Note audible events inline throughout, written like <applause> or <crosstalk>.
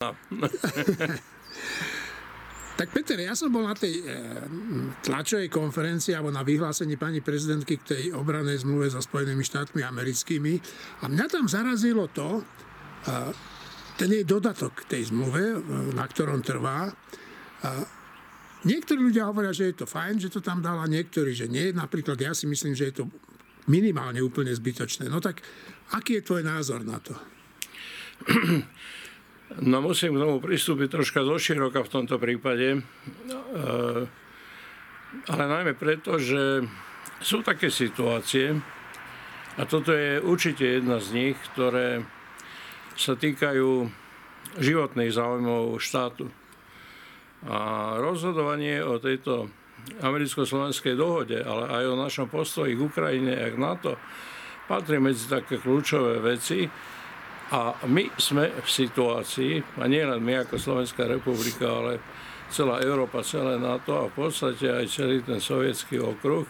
<laughs> Tak Peter, ja som bol na tej e, tlačovej konferencii alebo na vyhlásení pani prezidentky k tej obranej zmluve so Spojenými štátmi americkými a mňa tam zarazilo to, e, ten jej dodatok k tej zmluve, e, na ktorom trvá. Niektorí ľudia hovoria, že je to fajn, že to tam dala, niektorí, že nie. Napríklad ja si myslím, že je to minimálne úplne zbytočné. No tak aký je tvoj názor na to? <clears throat> No musím k tomu pristúpiť troška zoširoka v tomto prípade, e, ale najmä preto, že sú také situácie, a toto je určite jedna z nich, ktoré sa týkajú životných záujmov štátu. A rozhodovanie o tejto americko-slovenskej dohode, ale aj o našom postoji k Ukrajine a k NATO patrí medzi také kľúčové veci, a my sme v situácii, a nie len my ako Slovenská republika, ale celá Európa, celé NATO a v podstate aj celý ten sovietský okruh,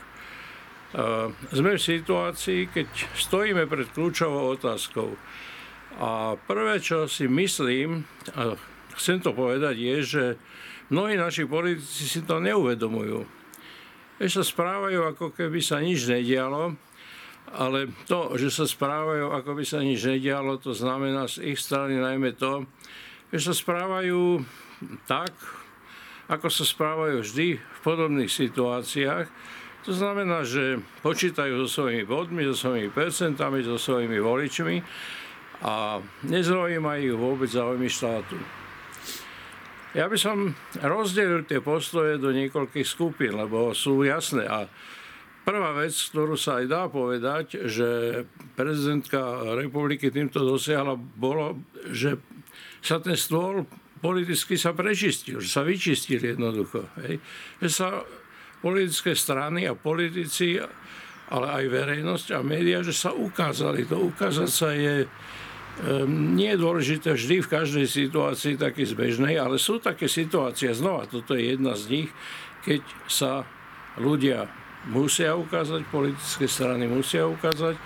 sme v situácii, keď stojíme pred kľúčovou otázkou. A prvé, čo si myslím, a chcem to povedať, je, že mnohí naši politici si to neuvedomujú. Že sa správajú, ako keby sa nič nedialo, ale to, že sa správajú, ako by sa nič nedialo, to znamená z ich strany najmä to, že sa správajú tak, ako sa správajú vždy v podobných situáciách. To znamená, že počítajú so svojimi bodmi, so svojimi percentami, so svojimi voličmi a nezaujímajú vôbec záujmy štátu. Ja by som rozdelil tie postoje do niekoľkých skupín, lebo sú jasné a Prvá vec, ktorú sa aj dá povedať, že prezidentka republiky týmto dosiahla, bolo, že sa ten stôl politicky sa prečistil, že sa vyčistil jednoducho. Hej. Že sa politické strany a politici, ale aj verejnosť a médiá, že sa ukázali. To ukázať sa je um, nie je dôležité vždy v každej situácii taký zbežnej, ale sú také situácie, znova, toto je jedna z nich, keď sa ľudia musia ukázať, politické strany musia ukázať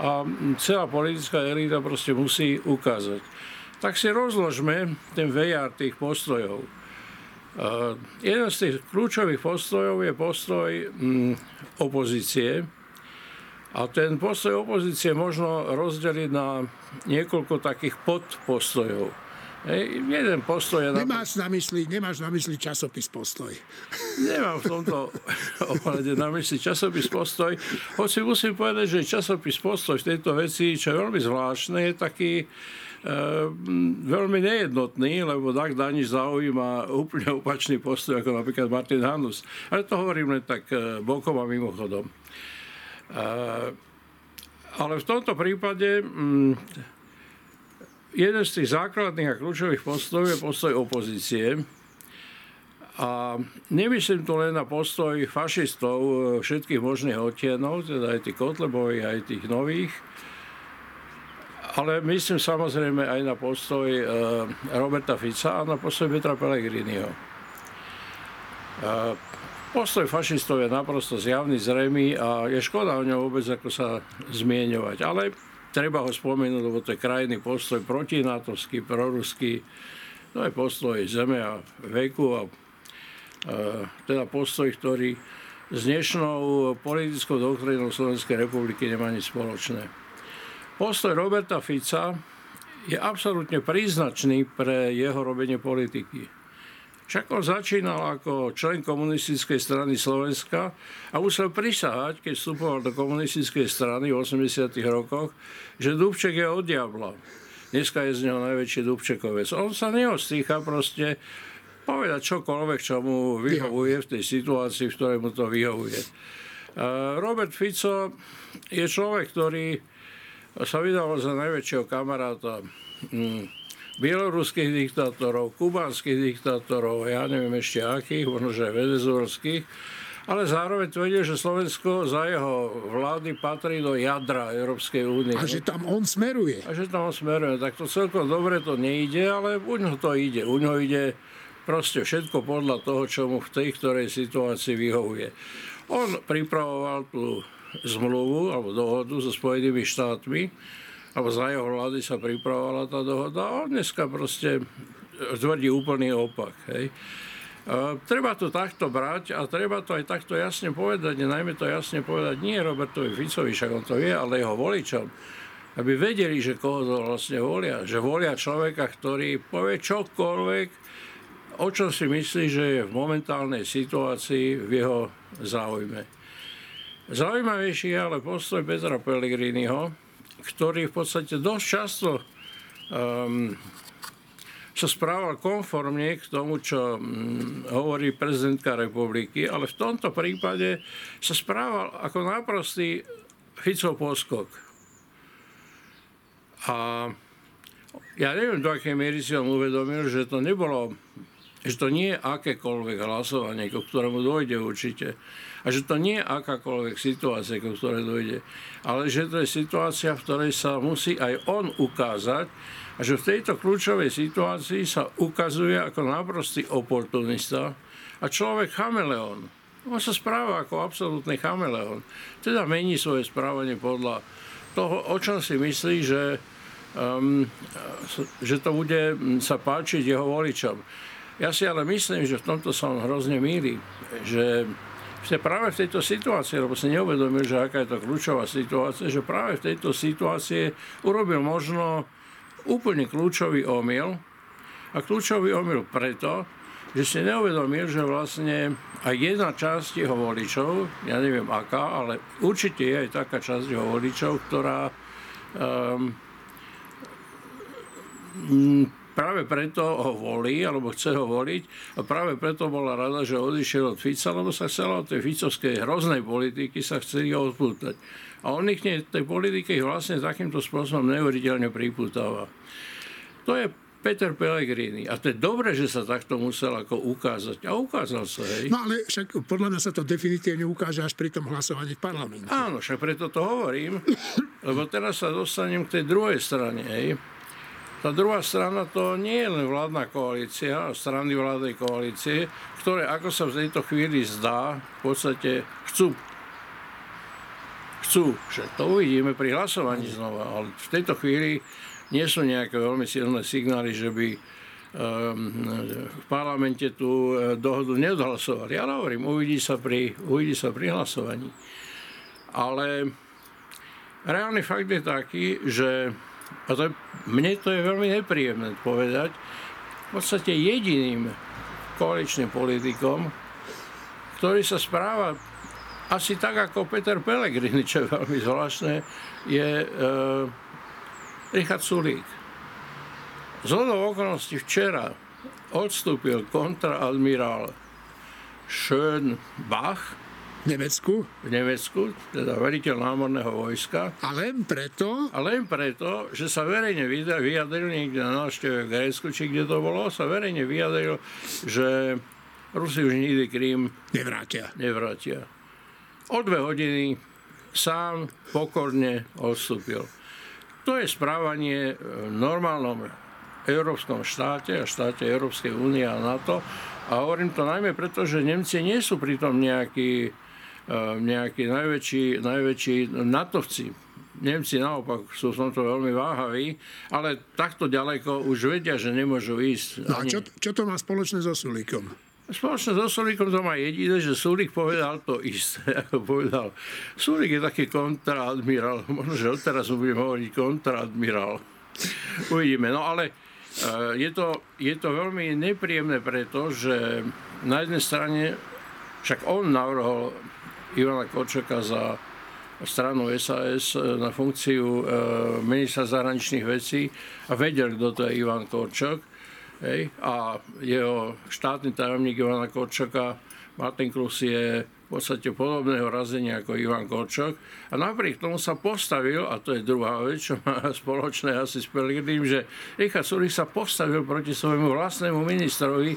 a celá politická elita proste musí ukázať. Tak si rozložme ten VR tých postojov. Uh, jeden z tých kľúčových postojov je postoj um, opozície. A ten postoj opozície možno rozdeliť na niekoľko takých podpostojov. Hej, jeden postoj je... Nemáš na mysli, nemáš na mysli časopis postoj. <laughs> Nemám v tomto ohľade na mysli časopis postoj. Hoci musím povedať, že časopis postoj v tejto veci, čo je veľmi zvláštne, je taký e, veľmi nejednotný, lebo Dag Daniš zaujíma úplne opačný postoj ako napríklad Martin Hanus. Ale to hovorím len tak e, bokom a mimochodom. E, ale v tomto prípade... Mm, jeden z tých základných a kľúčových postojov je postoj opozície. A nemyslím to len na postoj fašistov e, všetkých možných odtienov, teda aj tých Kotlebových, aj tých nových, ale myslím samozrejme aj na postoj e, Roberta Fica a na postoj Petra Pellegriniho. E, postoj fašistov je naprosto zjavný, zrejmý a je škoda o ňom vôbec ako sa zmieňovať. Ale treba ho spomenúť, lebo to je krajný postoj protinatovský, proruský, to je postoj zeme a veku a, teda postoj, ktorý s dnešnou politickou doktrínou Slovenskej republiky nemá nič spoločné. Postoj Roberta Fica je absolútne príznačný pre jeho robenie politiky. Však on začínal ako člen komunistickej strany Slovenska a musel prisahať, keď vstupoval do komunistickej strany v 80. rokoch, že Dubček je od diabla. Dneska je z neho najväčší Dubčekovec. On sa neostýcha proste povedať čokoľvek, čo mu vyhovuje v tej situácii, v ktorej mu to vyhovuje. Robert Fico je človek, ktorý sa vydal za najväčšieho kamaráta mm, bieloruských diktátorov, kubanských diktátorov, ja neviem ešte akých, možno že venezuelských, ale zároveň tvrdil, že Slovensko za jeho vlády patrí do jadra Európskej únie. A že tam on smeruje. A že tam on smeruje. Tak to celkom dobre to nejde, ale u ňoho to ide. U ňoho ide proste všetko podľa toho, čo mu v tej ktorej situácii vyhovuje. On pripravoval tú zmluvu alebo dohodu so Spojenými štátmi, alebo za jeho vlády sa pripravovala tá dohoda a on dneska proste tvrdí úplný opak. Hej. Treba to takto brať a treba to aj takto jasne povedať, najmä to jasne povedať nie Robertovi Ficovi, však on to vie, ale jeho voličom, aby vedeli, že koho to vlastne volia. Že volia človeka, ktorý povie čokoľvek, o čom si myslí, že je v momentálnej situácii v jeho záujme. Zaujímavejší je ale postoj Petra Pellegriniho, ktorý v podstate dosť často um, sa správal konformne k tomu, čo hm, hovorí prezidentka republiky, ale v tomto prípade sa správal ako náprostý Ficov poskok. A ja neviem, do akej miery si on uvedomil, že to nebolo že to nie je akékoľvek hlasovanie, ku ktorému dojde určite. A že to nie je akákoľvek situácia, ku ktorej dojde. Ale že to je situácia, v ktorej sa musí aj on ukázať a že v tejto kľúčovej situácii sa ukazuje ako naprostý oportunista a človek chameleón. On sa správa ako absolútny chameleón. Teda mení svoje správanie podľa toho, o čom si myslí, že, um, že to bude sa páčiť jeho voličom. Ja si ale myslím, že v tomto sa on hrozne míli, že ste práve v tejto situácii, lebo si neuvedomil, že aká je to kľúčová situácia, že práve v tejto situácii urobil možno úplne kľúčový omyl. A kľúčový omyl preto, že si neuvedomil, že vlastne aj jedna časť jeho voličov, ja neviem aká, ale určite je aj taká časť jeho voličov, ktorá um, práve preto ho volí, alebo chce ho voliť a práve preto bola rada, že odišiel od Fica, lebo sa chcela od tej ficovskej hroznej politiky sa chceli odpútať. A on ich nie, tej politike ich vlastne takýmto spôsobom neuveriteľne pripútava. To je Peter Pellegrini. A to je dobré, že sa takto musel ako ukázať. A ukázal sa, hej. No ale však podľa mňa sa to definitívne ukáže až pri tom hlasovaní v parlamente. Áno, však preto to hovorím, lebo teraz sa dostanem k tej druhej strane, hej. Tá druhá strana to nie je len vládna koalícia, strany vládnej koalície, ktoré, ako sa v tejto chvíli zdá, v podstate chcú chcú, že to uvidíme pri hlasovaní znova, ale v tejto chvíli nie sú nejaké veľmi silné signály, že by um, v parlamente tú eh, dohodu neodhlasovali. Ja hovorím, uvidí sa pri, uvidí sa pri hlasovaní. Ale reálny fakt je taký, že a to, mne to je veľmi nepríjemné povedať, v podstate jediným koaličným politikom, ktorý sa správa asi tak ako Peter Pellegrini, čo je veľmi zvláštne, je e, Richard Sulík. Z okolností včera odstúpil kontraadmirál Schönbach, v Nemecku? V Nemecku, teda veliteľ námorného vojska. A len preto? A len preto, že sa verejne vyjadril niekde na návšteve v Grécku, či kde to bolo, sa verejne vyjadril, že Rusi už nikdy Krím nevrátia. nevrátia. O dve hodiny sám pokorne odstúpil. To je správanie v normálnom európskom štáte a štáte Európskej únie a NATO. A hovorím to najmä preto, že Nemci nie sú pritom nejakí nejakí najväčší, najväčší natovci. Nemci naopak sú v tomto veľmi váhaví, ale takto ďaleko už vedia, že nemôžu ísť. No a čo, čo to má spoločné so Sulíkom? Spoločne so Sulíkom to má jediné, že Sulík povedal to isté, <laughs> povedal. Sulík je taký kontraadmirál, <laughs> možno, že odteraz budem hovoriť kontraadmirál. Uvidíme. No ale eh, je to, je to veľmi nepríjemné preto, že na jednej strane však on navrhol Ivana Korčoka za stranu SAS e, na funkciu e, ministra zahraničných vecí a vedel, kto to je Ivan Korčok. Hej, a jeho štátny tajomník Ivana Korčoka, Martin Klus je podstate podobného razenia ako Ivan Korčok. A napriek tomu sa postavil, a to je druhá vec, čo má <laughs> spoločné asi s Pelegrinim, že Richard Sulik sa postavil proti svojmu vlastnému ministrovi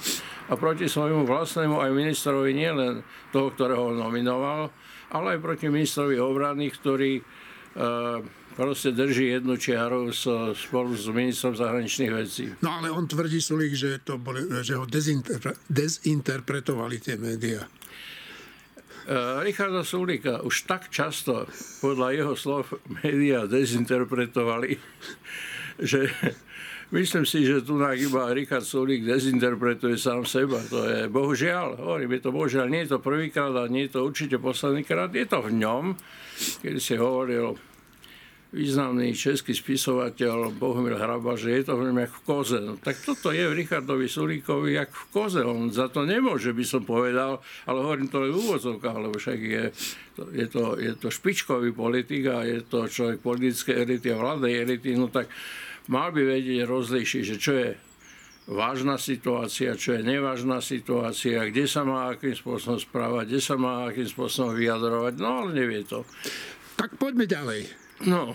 a proti svojmu vlastnému aj ministrovi nielen toho, ktorého nominoval, ale aj proti ministrovi obrany, ktorý uh, proste drží jednu čiaru spolu s ministrom zahraničných vecí. No ale on tvrdí, Sulík, že, to boli, že ho dezinter, dezinterpretovali tie médiá. Uh, Richarda Sulíka už tak často podľa jeho slov médiá dezinterpretovali, že Myslím si, že tu iba Richard Sulík dezinterpretuje sám seba. To je bohužiaľ, hovorím, je to bohužiaľ, nie je to prvýkrát a nie je to určite posledný krát. Je to v ňom, keď si hovoril významný český spisovateľ Bohumil Hraba, že je to v ňom jak v koze. No, tak toto je v Richardovi Sulíkovi jak v koze. On za to nemôže, by som povedal, ale hovorím to aj v úvodzovkách, lebo však je, je, to, je to špičkový politik a je to človek politické elity a vládnej elity, no tak mal by vedieť rozlíšiť, že čo je vážna situácia, čo je nevážna situácia, kde sa má akým spôsobom správať, kde sa má akým spôsobom vyjadrovať, no ale nevie to. Tak poďme ďalej. No,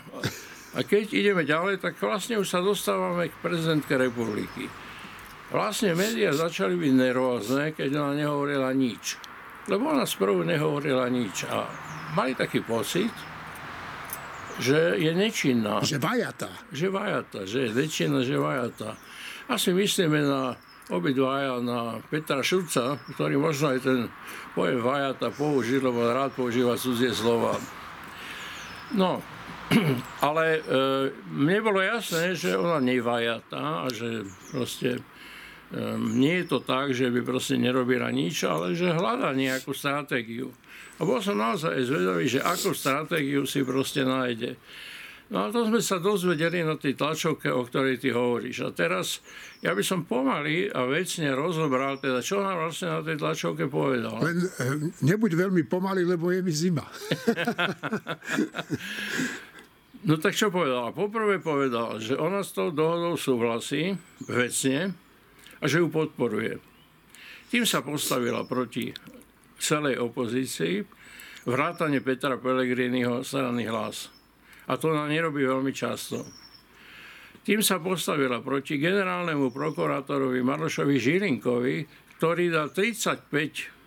a keď ideme ďalej, tak vlastne už sa dostávame k prezidentke republiky. Vlastne médiá začali byť nervózne, keď ona nehovorila nič. Lebo ona sprvu nehovorila nič. A mali taký pocit, že je nečinná. Že vajata. Že vajata, že je nečinná, že vajata. Asi myslíme na obidvaja na Petra Šulca, ktorý možno aj ten pojem vajata použil, lebo rád používa cudzie slova. No, <clears throat> ale e, mne bolo jasné, že ona nevajata a že proste e, nie je to tak, že by proste nerobila nič, ale že hľada nejakú stratégiu. A bol som naozaj zvedavý, že akú stratégiu si proste nájde. No a to sme sa dozvedeli na tej tlačovke, o ktorej ty hovoríš. A teraz ja by som pomaly a vecne rozobral, teda čo nám vlastne na tej tlačovke povedal. Len e, nebuď veľmi pomaly, lebo je mi zima. <laughs> no tak čo povedala? Poprvé povedal, že ona s tou dohodou súhlasí vecne a že ju podporuje. Tým sa postavila proti celej opozícii, vrátane Petra Pellegriniho strany hlas. A to ona nerobí veľmi často. Tým sa postavila proti generálnemu prokurátorovi Marošovi Žilinkovi, ktorý dal 35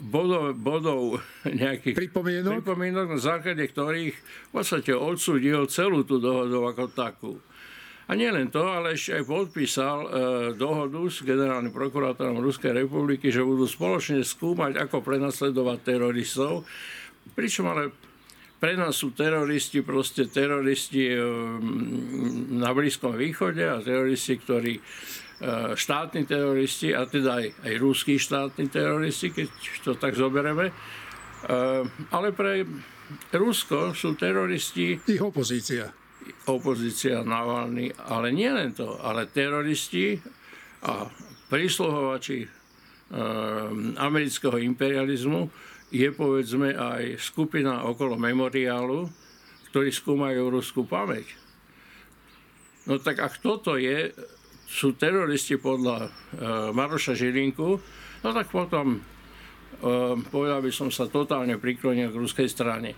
bodov, bodov nejakých pripomienok? pripomienok, na základe ktorých v podstate odsúdil celú tú dohodu ako takú. A nielen to, ale ešte aj podpísal e, dohodu s generálnym prokurátorom Ruskej republiky, že budú spoločne skúmať, ako prenasledovať teroristov. Pričom ale pre nás sú teroristi proste teroristi e, na Blízkom východe a teroristi, ktorí štátni teroristi, a teda aj, aj ruskí štátni teroristi, keď to tak zoberieme. E, ale pre Rusko sú teroristi... Ich opozícia opozícia Navalny, ale nie len to, ale teroristi a prísluhovači e, amerického imperializmu je povedzme aj skupina okolo memoriálu, ktorí skúmajú ruskú pamäť. No tak ak toto je, sú teroristi podľa e, Maroša Žilinku, no tak potom e, povedal by som sa totálne priklonil k ruskej strane.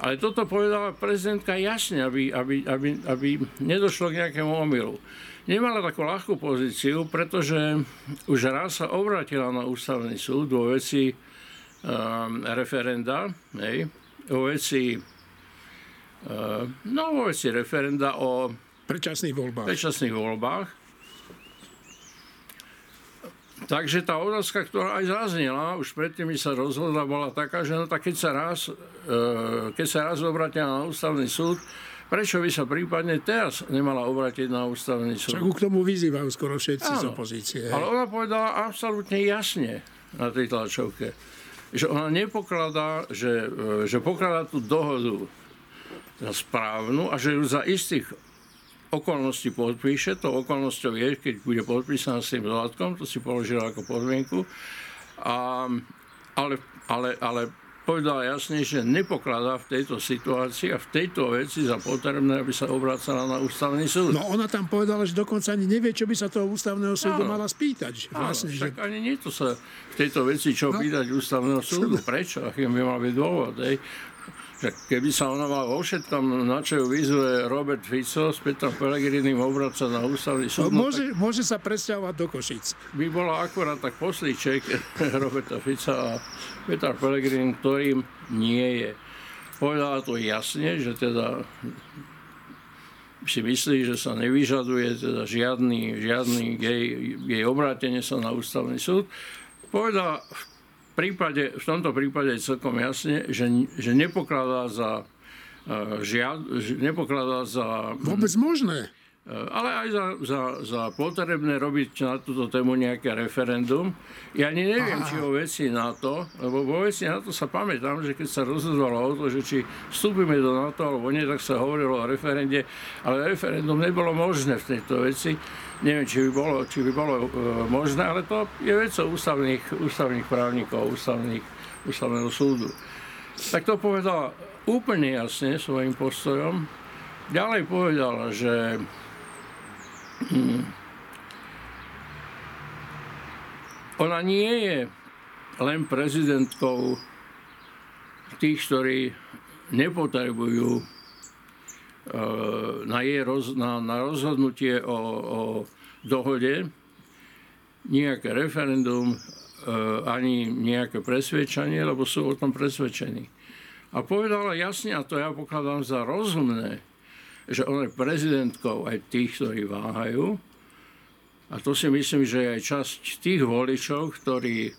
Ale toto povedala prezidentka jasne, aby, aby, aby, aby nedošlo k nejakému omylu. Nemala takú ľahkú pozíciu, pretože už raz sa obratila na ústavný súd vo veci um, referenda, hej, vo veci, uh, no, vo veci referenda o predčasných voľbách. predčasných voľbách Takže tá otázka, ktorá aj zaznela, už predtým sa rozhodla, bola taká, že no tak keď sa raz, e, keď sa raz obratila na ústavný súd, prečo by sa prípadne teraz nemala obratiť na ústavný súd? Však k tomu vyzývajú skoro všetci Áno, z opozície. Ale ona povedala absolútne jasne na tej tlačovke, že ona nepokladá, že, e, že pokladá tú dohodu za správnu a že ju za istých okolnosti podpíše. To okolnosťou je, keď bude podpísaná s tým dodatkom, to si položil ako podmienku. A, ale, ale, ale povedala jasne, že nepokladá v tejto situácii a v tejto veci za potrebné, aby sa obracala na ústavný súd. No ona tam povedala, že dokonca ani nevie, čo by sa toho ústavného súdu áno. mala spýtať. Vlastne, áno, že... ani nie to sa v tejto veci čo no. pýtať ústavného súdu. Prečo? Aký by mal byť dôvod? Hej? Keby sa ona mal vo všetkom, na čo ju vyzuje Robert Fico s Petrom Pelegrinim obracať na ústavný súd. No, môže, môže sa presťahovať do Košic. By bola akurát tak poslíček <laughs> Roberta Fica a Petra Pelegrin, ktorým nie je. Povedala to jasne, že teda si myslí, že sa nevyžaduje teda žiadny, žiadny jej, jej obrátenie sa na ústavný súd. Povedala v prípade, v tomto prípade je celkom jasne, že, že nepokladá za uh, žiad, nepokladá za... Vôbec možné. ale aj za, za, za potrebné robiť na túto tému nejaké referendum. Ja ani neviem, Aha. či o veci na to, lebo vo veci na to sa pamätám, že keď sa rozhodovalo o to, že či vstúpime do NATO alebo nie, tak sa hovorilo o referende, ale referendum nebolo možné v tejto veci. Neviem, či by bolo, či by bolo e, možné, ale to je vecou ústavných, ústavných právnikov, ústavných, ústavného súdu. Tak to povedal úplne jasne svojim postojom. Ďalej povedal, že hm, ona nie je len prezidentkou tých, ktorí nepotrebujú na, jej roz, na, na rozhodnutie o, o dohode nejaké referendum, E, ani nejaké presvedčenie, lebo sú o tom presvedčení. A povedala jasne, a to ja pokladám za rozumné, že on je prezidentkou aj tých, ktorí váhajú. A to si myslím, že je aj časť tých voličov, ktorí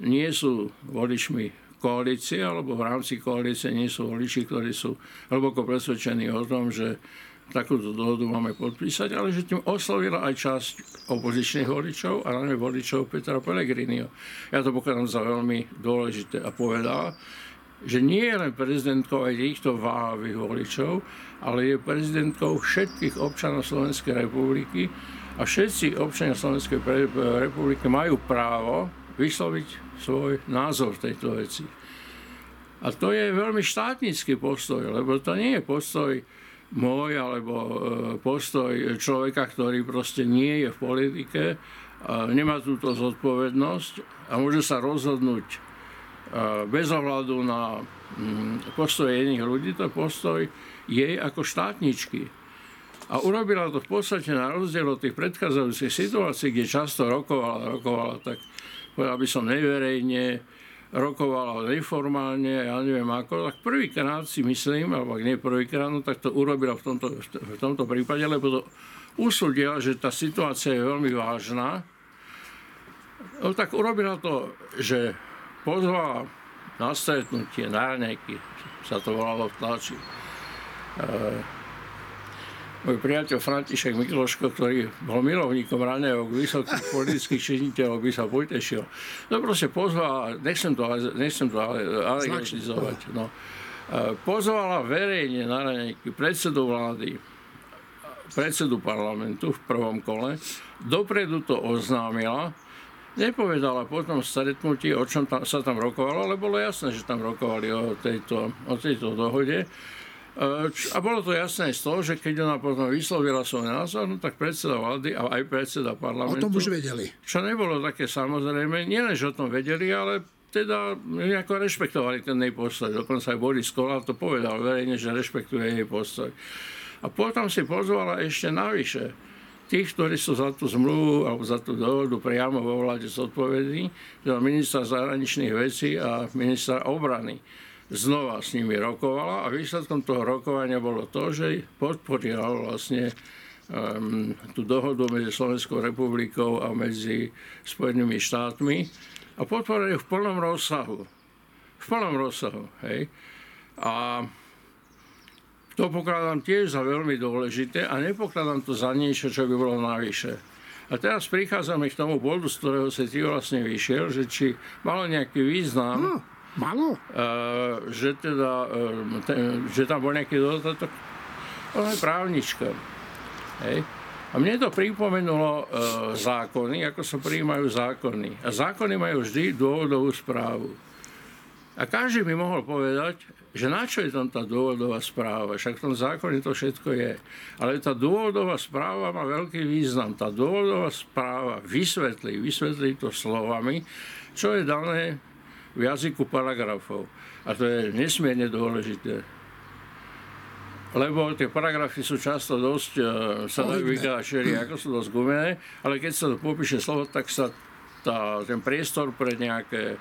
nie sú voličmi koalície, alebo v rámci koalície nie sú voliči, ktorí sú hlboko presvedčení o tom, že takúto dohodu máme podpísať, ale že tým oslovila aj časť opozičných voličov a najmä voličov Petra Pellegriniho. Ja to pokladám za veľmi dôležité a povedala, že nie je len prezidentkou aj týchto váhavých voličov, ale je prezidentkou všetkých občanov Slovenskej republiky a všetci občania Slovenskej republiky majú právo vysloviť svoj názor v tejto veci. A to je veľmi štátnický postoj, lebo to nie je postoj môj alebo e, postoj človeka, ktorý proste nie je v politike, nemá túto zodpovednosť a môže sa rozhodnúť e, bez ohľadu na mm, postoj iných ľudí, to je postoj jej ako štátničky. A urobila to v podstate na rozdiel od tých predchádzajúcich situácií, kde často rokovala, rokovala tak povedal by som neverejne, rokovala neformálne, ja neviem ako, tak prvýkrát si myslím, alebo ak nie prvýkrát, no tak to urobila v tomto, v tomto prípade, lebo to usúdila, že tá situácia je veľmi vážna. No tak urobila to, že pozvala na stretnutie, na raňajky, sa to volalo v tlači. E, môj priateľ František Mikloško, ktorý bol milovníkom raného vysokých politických činiteľov, by sa potešil. No proste pozval, nechcem to, nechcem to ale, alegretizovať. No. E, pozvala verejne na raňajky predsedu vlády, predsedu parlamentu v prvom kole, dopredu to oznámila, nepovedala po tom stretnutí, o čom tam, sa tam rokovalo, ale bolo jasné, že tam rokovali o tejto, o tejto dohode. A bolo to jasné z toho, že keď ona potom vyslovila svoj názor, no tak predseda vlády a aj predseda parlamentu... O tom už vedeli. Čo nebolo také samozrejme, nielen, že o tom vedeli, ale teda nejako rešpektovali ten jej postoj. Dokonca aj Boris Kolár to povedal verejne, že rešpektuje jej postoj. A potom si pozvala ešte navyše tých, ktorí sú za tú zmluvu alebo za tú dohodu priamo vo vláde zodpovední, teda ministra zahraničných vecí a ministra obrany znova s nimi rokovala a výsledkom toho rokovania bolo to, že podporila vlastne um, tú dohodu medzi Slovenskou republikou a medzi Spojenými štátmi a podporili v plnom rozsahu. V plnom rozsahu, hej. A to pokladám tiež za veľmi dôležité a nepokladám to za niečo, čo by bolo navyše. A teraz prichádzame k tomu bodu, z ktorého si ty vlastne vyšiel, že či malo nejaký význam, Malo? Uh, že teda, uh, ten, že tam bol nejaký dodatok. Ona je právnička. Hej. A mne to pripomenulo uh, zákony, ako sa prijímajú zákony. A zákony majú vždy dôvodovú správu. A každý by mohol povedať, že na čo je tam tá dôvodová správa? Však v tom zákone to všetko je. Ale tá dôvodová správa má veľký význam. Tá dôvodová správa vysvetlí, vysvetlí to slovami, čo je dané v jazyku paragrafov. A to je nesmierne dôležité. Lebo tie paragrafy sú často dosť, uh, sa dajú vykášeri, ako sú dosť gumené, ale keď sa to popíše slovo, tak sa tá, ten priestor pre nejaké,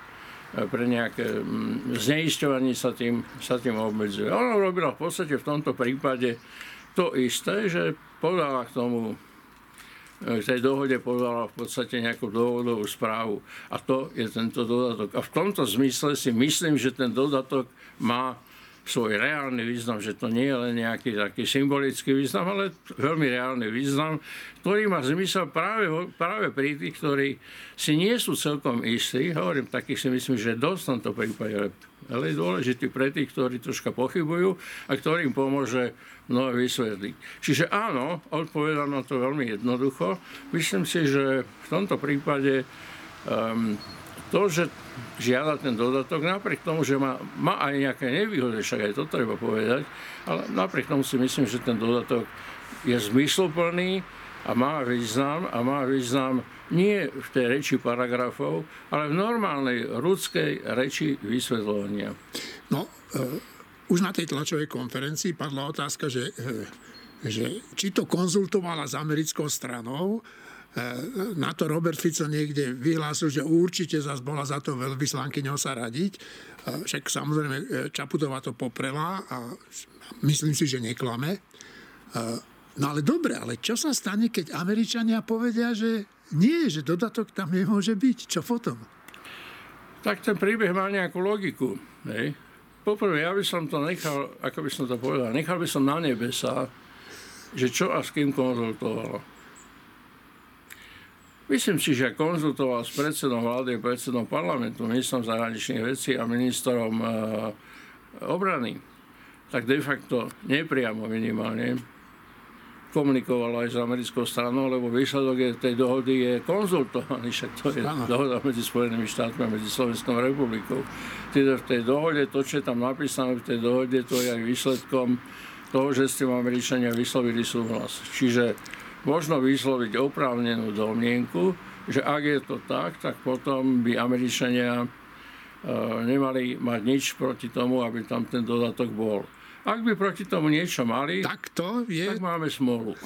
pre nejaké mm, zneisťovanie sa tým, sa tým obmedzuje. Ona robila v podstate v tomto prípade to isté, že podala k tomu k tej dohode podala v podstate nejakú dôvodovú správu. A to je tento dodatok. A v tomto zmysle si myslím, že ten dodatok má svoj reálny význam, že to nie je len nejaký taký symbolický význam, ale veľmi reálny význam, ktorý má zmysel práve, práve pri tých, ktorí si nie sú celkom istí. Hovorím, takých si myslím, že dosť v tomto prípade, ale je dôležitý pre tých, ktorí troška pochybujú a ktorým pomôže mnohé vysvetliť. Čiže áno, odpovedám na to veľmi jednoducho. Myslím si, že v tomto prípade um, to, že žiada ten dodatok, napriek tomu, že má, má aj nejaké nevýhody, však aj to treba povedať, ale napriek tomu si myslím, že ten dodatok je zmysluplný a má význam a má význam nie v tej reči paragrafov, ale v normálnej ľudskej reči vysvetľovania. No, uh, už na tej tlačovej konferencii padla otázka, že, uh, že či to konzultovala s americkou stranou, E, na to Robert Fico niekde vyhlásil, že určite zase bola za to veľvyslankyňou sa radiť. E, však samozrejme e, Čaputová to poprela a myslím si, že neklame. No ale dobre, ale čo sa stane, keď Američania povedia, že nie, že dodatok tam nemôže byť? Čo potom? Tak ten príbeh má nejakú logiku. Hej. Poprvé, ja by som to nechal, ako by som to povedal, nechal by som na nebesa, že čo a s kým konzultovalo. Myslím si, že konzultoval s predsedom vlády predsedom parlamentu, ministrom zahraničných vecí a ministrom e, obrany, tak de facto nepriamo minimálne komunikoval aj s americkou stranou, lebo výsledok je, tej dohody je konzultovaný, však to je Aha. dohoda medzi Spojenými štátmi a medzi Slovenskou republikou. Teda v tej dohode, to, čo je tam napísané v tej dohode, to je aj výsledkom toho, že s tým Američania vyslovili súhlas. Čiže možno vysloviť oprávnenú domnienku, že ak je to tak, tak potom by Američania e, nemali mať nič proti tomu, aby tam ten dodatok bol. Ak by proti tomu niečo mali, tak, to je... tak máme smolu.